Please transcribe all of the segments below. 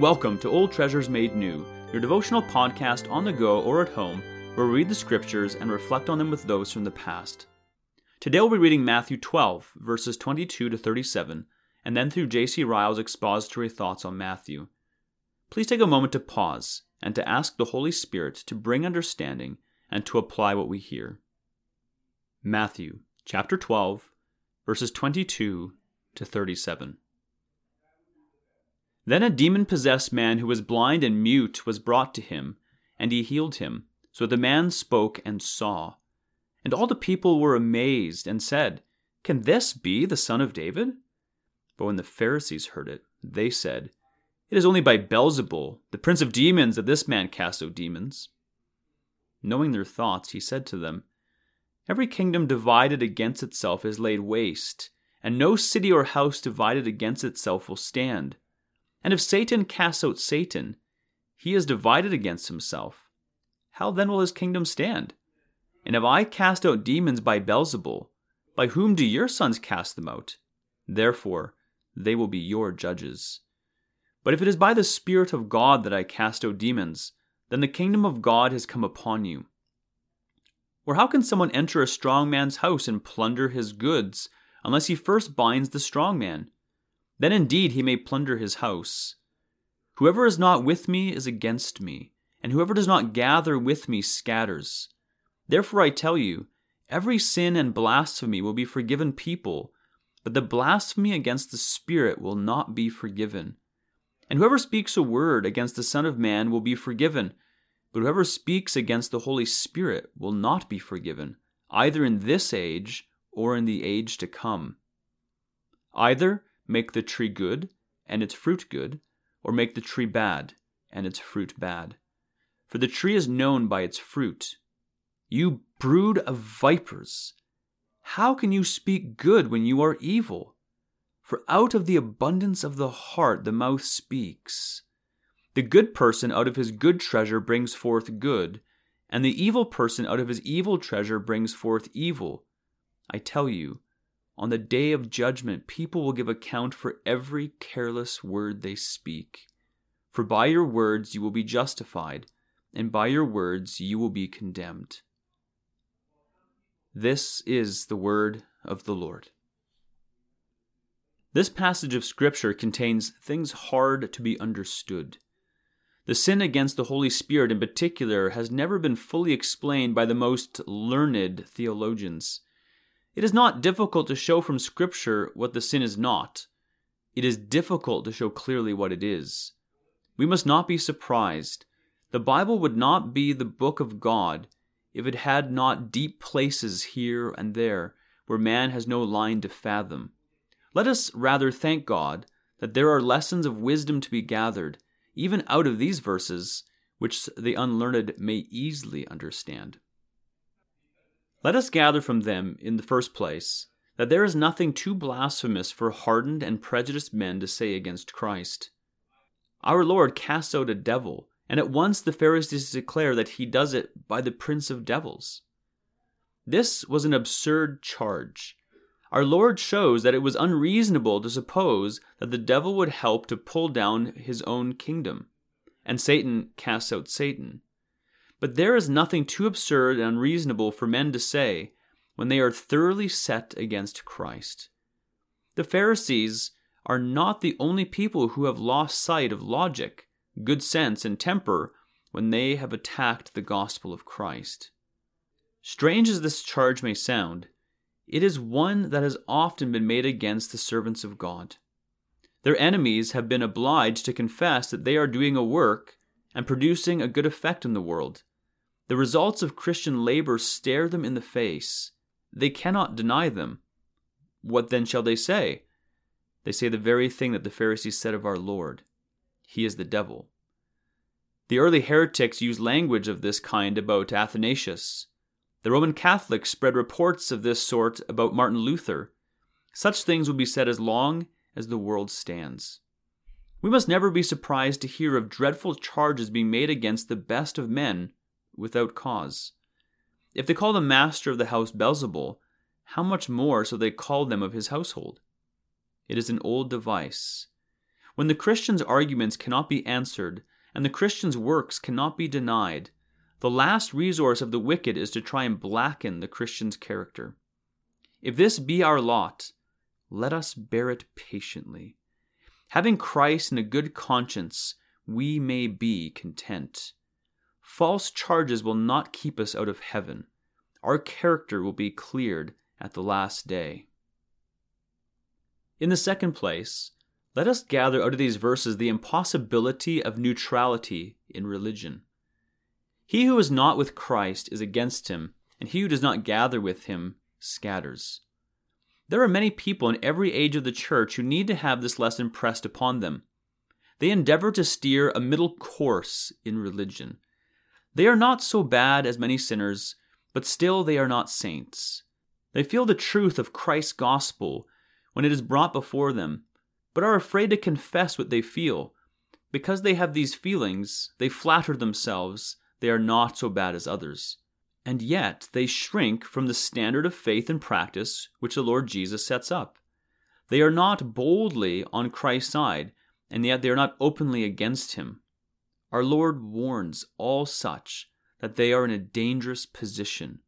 Welcome to Old Treasures Made New, your devotional podcast on the go or at home, where we read the scriptures and reflect on them with those from the past. Today we'll be reading Matthew 12, verses 22 to 37, and then through J.C. Ryle's expository thoughts on Matthew. Please take a moment to pause and to ask the Holy Spirit to bring understanding and to apply what we hear. Matthew chapter 12, verses 22 to 37. Then a demon possessed man who was blind and mute was brought to him, and he healed him, so the man spoke and saw. And all the people were amazed and said, Can this be the son of David? But when the Pharisees heard it, they said, It is only by Beelzebul, the prince of demons, that this man casts out demons. Knowing their thoughts, he said to them, Every kingdom divided against itself is laid waste, and no city or house divided against itself will stand. And if Satan casts out Satan, he is divided against himself. How then will his kingdom stand? And if I cast out demons by Beelzebul, by whom do your sons cast them out? Therefore, they will be your judges. But if it is by the Spirit of God that I cast out demons, then the kingdom of God has come upon you. Or how can someone enter a strong man's house and plunder his goods, unless he first binds the strong man? Then indeed he may plunder his house. Whoever is not with me is against me, and whoever does not gather with me scatters. Therefore I tell you, every sin and blasphemy will be forgiven people, but the blasphemy against the Spirit will not be forgiven. And whoever speaks a word against the Son of Man will be forgiven, but whoever speaks against the Holy Spirit will not be forgiven, either in this age or in the age to come. Either make the tree good and its fruit good, or make the tree bad and its fruit bad. For the tree is known by its fruit. You brood of vipers, how can you speak good when you are evil? For out of the abundance of the heart the mouth speaks. The good person out of his good treasure brings forth good, and the evil person out of his evil treasure brings forth evil. I tell you, on the day of judgment, people will give account for every careless word they speak. For by your words you will be justified, and by your words you will be condemned. This is the word of the Lord. This passage of Scripture contains things hard to be understood. The sin against the Holy Spirit, in particular, has never been fully explained by the most learned theologians. It is not difficult to show from Scripture what the sin is not. It is difficult to show clearly what it is. We must not be surprised. The Bible would not be the book of God if it had not deep places here and there where man has no line to fathom. Let us rather thank God that there are lessons of wisdom to be gathered, even out of these verses, which the unlearned may easily understand. Let us gather from them, in the first place, that there is nothing too blasphemous for hardened and prejudiced men to say against Christ. Our Lord casts out a devil, and at once the Pharisees declare that he does it by the prince of devils. This was an absurd charge. Our Lord shows that it was unreasonable to suppose that the devil would help to pull down his own kingdom, and Satan casts out Satan. But there is nothing too absurd and unreasonable for men to say when they are thoroughly set against Christ. The Pharisees are not the only people who have lost sight of logic, good sense, and temper when they have attacked the gospel of Christ. Strange as this charge may sound, it is one that has often been made against the servants of God. Their enemies have been obliged to confess that they are doing a work and producing a good effect in the world, the results of Christian labor stare them in the face. They cannot deny them. What then shall they say? They say the very thing that the Pharisees said of our Lord He is the devil. The early heretics used language of this kind about Athanasius. The Roman Catholics spread reports of this sort about Martin Luther. Such things will be said as long as the world stands. We must never be surprised to hear of dreadful charges being made against the best of men without cause. If they call the master of the house Beelzebul, how much more so they call them of his household? It is an old device. When the Christian's arguments cannot be answered, and the Christian's works cannot be denied, the last resource of the wicked is to try and blacken the Christian's character. If this be our lot, let us bear it patiently. Having Christ and a good conscience, we may be content. False charges will not keep us out of heaven. Our character will be cleared at the last day. In the second place, let us gather out of these verses the impossibility of neutrality in religion. He who is not with Christ is against him, and he who does not gather with him scatters. There are many people in every age of the church who need to have this lesson pressed upon them. They endeavor to steer a middle course in religion. They are not so bad as many sinners, but still they are not saints. They feel the truth of Christ's gospel when it is brought before them, but are afraid to confess what they feel. Because they have these feelings, they flatter themselves they are not so bad as others. And yet they shrink from the standard of faith and practice which the Lord Jesus sets up. They are not boldly on Christ's side, and yet they are not openly against him. Our Lord warns all such that they are in a dangerous position.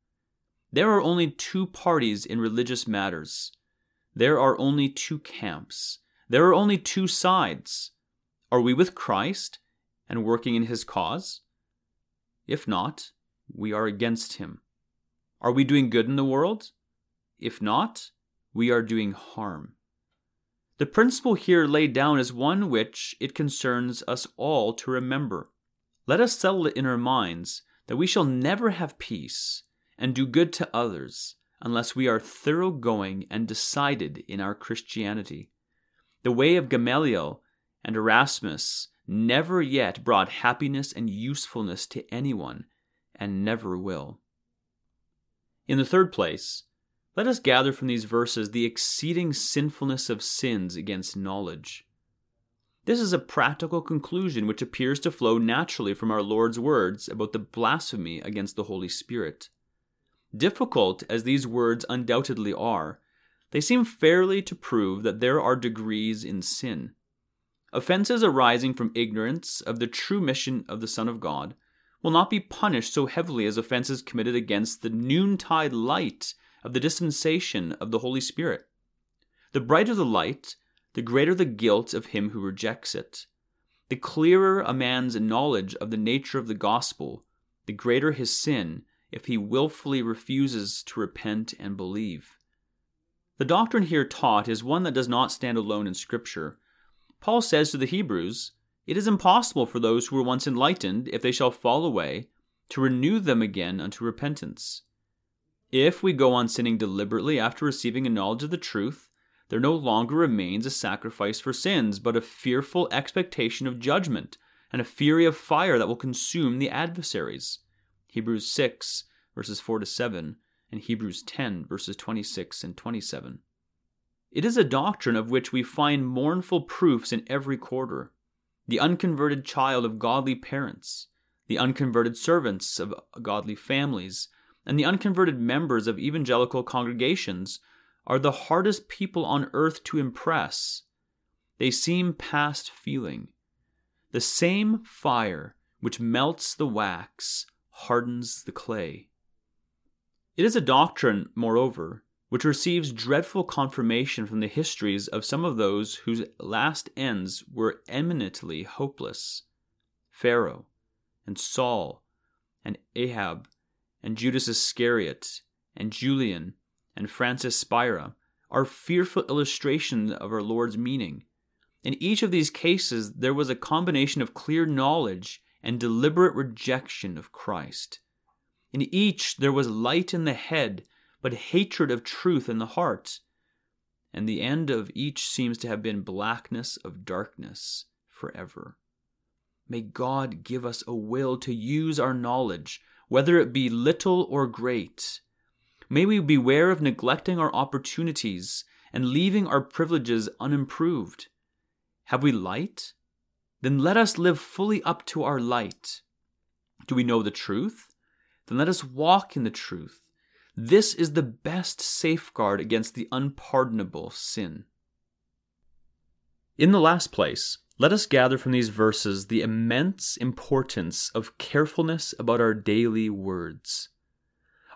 There are only two parties in religious matters. There are only two camps. There are only two sides. Are we with Christ and working in his cause? If not, we are against him. Are we doing good in the world? If not, we are doing harm. The principle here laid down is one which it concerns us all to remember. Let us settle it in our minds that we shall never have peace and do good to others unless we are thoroughgoing and decided in our Christianity. The way of Gamaliel and Erasmus never yet brought happiness and usefulness to anyone, and never will. In the third place, let us gather from these verses the exceeding sinfulness of sins against knowledge. This is a practical conclusion which appears to flow naturally from our Lord's words about the blasphemy against the Holy Spirit. Difficult as these words undoubtedly are, they seem fairly to prove that there are degrees in sin. Offenses arising from ignorance of the true mission of the Son of God will not be punished so heavily as offenses committed against the noontide light of the dispensation of the Holy Spirit. The brighter the light, the greater the guilt of him who rejects it. The clearer a man's knowledge of the nature of the gospel, the greater his sin if he wilfully refuses to repent and believe. The doctrine here taught is one that does not stand alone in Scripture, Paul says to the Hebrews, It is impossible for those who were once enlightened, if they shall fall away, to renew them again unto repentance. If we go on sinning deliberately after receiving a knowledge of the truth, there no longer remains a sacrifice for sins, but a fearful expectation of judgment and a fury of fire that will consume the adversaries. Hebrews 6, verses 4 to 7, and Hebrews 10, verses 26 and 27. It is a doctrine of which we find mournful proofs in every quarter. The unconverted child of godly parents, the unconverted servants of godly families, and the unconverted members of evangelical congregations are the hardest people on earth to impress. They seem past feeling. The same fire which melts the wax hardens the clay. It is a doctrine, moreover, which receives dreadful confirmation from the histories of some of those whose last ends were eminently hopeless Pharaoh, and Saul, and Ahab, and Judas Iscariot, and Julian, and Francis Spira are fearful illustrations of our Lord's meaning. In each of these cases, there was a combination of clear knowledge and deliberate rejection of Christ. In each, there was light in the head but hatred of truth in the heart. And the end of each seems to have been blackness of darkness forever. May God give us a will to use our knowledge, whether it be little or great. May we beware of neglecting our opportunities and leaving our privileges unimproved. Have we light? Then let us live fully up to our light. Do we know the truth? Then let us walk in the truth. This is the best safeguard against the unpardonable sin. In the last place, Let us gather from these verses the immense importance of carefulness about our daily words.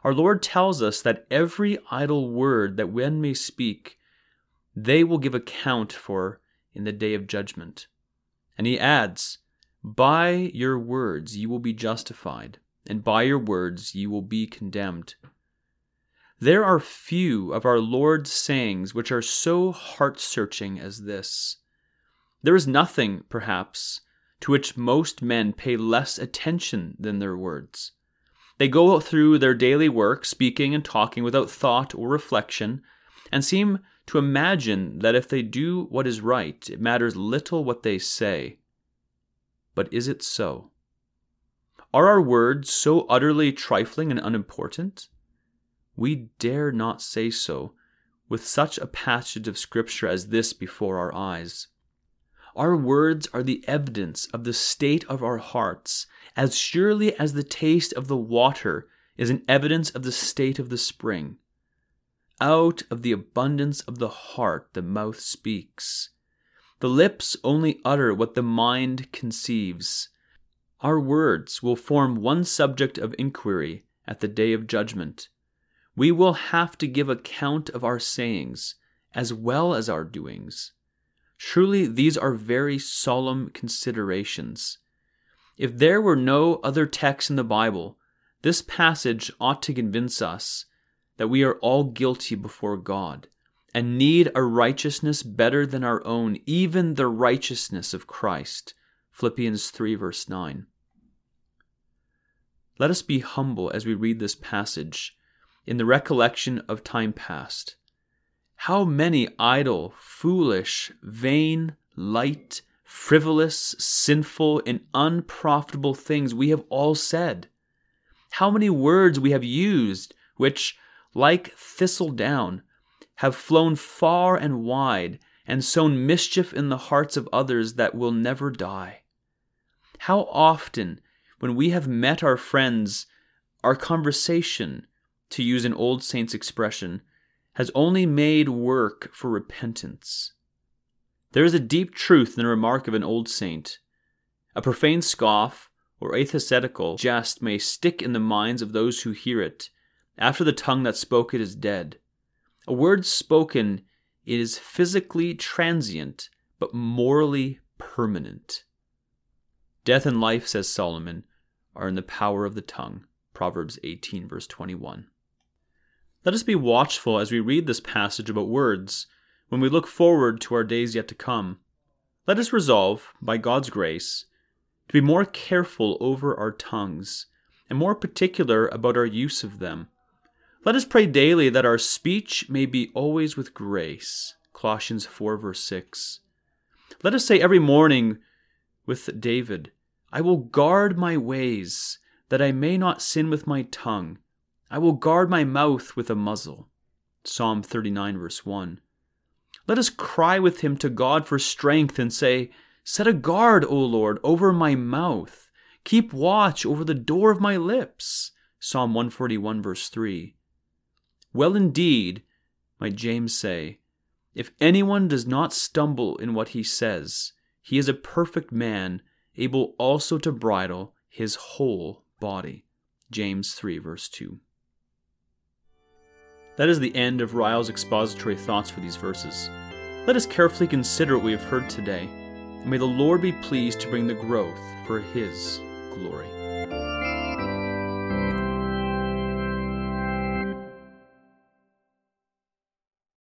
Our Lord tells us that every idle word that men may speak, they will give account for in the day of judgment. And he adds, By your words you will be justified, and by your words you will be condemned. There are few of our Lord's sayings which are so heart searching as this. There is nothing, perhaps, to which most men pay less attention than their words. They go through their daily work, speaking and talking without thought or reflection, and seem to imagine that if they do what is right, it matters little what they say. But is it so? Are our words so utterly trifling and unimportant? We dare not say so with such a passage of Scripture as this before our eyes. Our words are the evidence of the state of our hearts, as surely as the taste of the water is an evidence of the state of the spring. Out of the abundance of the heart the mouth speaks. The lips only utter what the mind conceives. Our words will form one subject of inquiry at the day of judgment. We will have to give account of our sayings as well as our doings. Truly, these are very solemn considerations. If there were no other text in the Bible, this passage ought to convince us that we are all guilty before God and need a righteousness better than our own, even the righteousness of Christ. Philippians 3, verse 9. Let us be humble as we read this passage in the recollection of time past. How many idle, foolish, vain, light, frivolous, sinful, and unprofitable things we have all said. How many words we have used which, like thistle down, have flown far and wide and sown mischief in the hearts of others that will never die. How often, when we have met our friends, our conversation, to use an old saint's expression, has only made work for repentance. There is a deep truth in the remark of an old saint. A profane scoff or atheistical jest may stick in the minds of those who hear it, after the tongue that spoke it is dead. A word spoken is physically transient, but morally permanent. Death and life, says Solomon, are in the power of the tongue. Proverbs 18, verse 21. Let us be watchful as we read this passage about words when we look forward to our days yet to come. Let us resolve, by God's grace, to be more careful over our tongues and more particular about our use of them let us pray daily that our speech may be always with grace. Colossians 4, verse 6. Let us say every morning with David, I will guard my ways, that I may not sin with my tongue. I will guard my mouth with a muzzle. Psalm 39, verse 1. Let us cry with him to God for strength and say, Set a guard, O Lord, over my mouth. Keep watch over the door of my lips. Psalm 141, verse 3. Well, indeed, might James say, if anyone does not stumble in what he says, he is a perfect man, able also to bridle his whole body. James 3, verse 2. That is the end of Ryle's expository thoughts for these verses. Let us carefully consider what we have heard today, and may the Lord be pleased to bring the growth for His glory.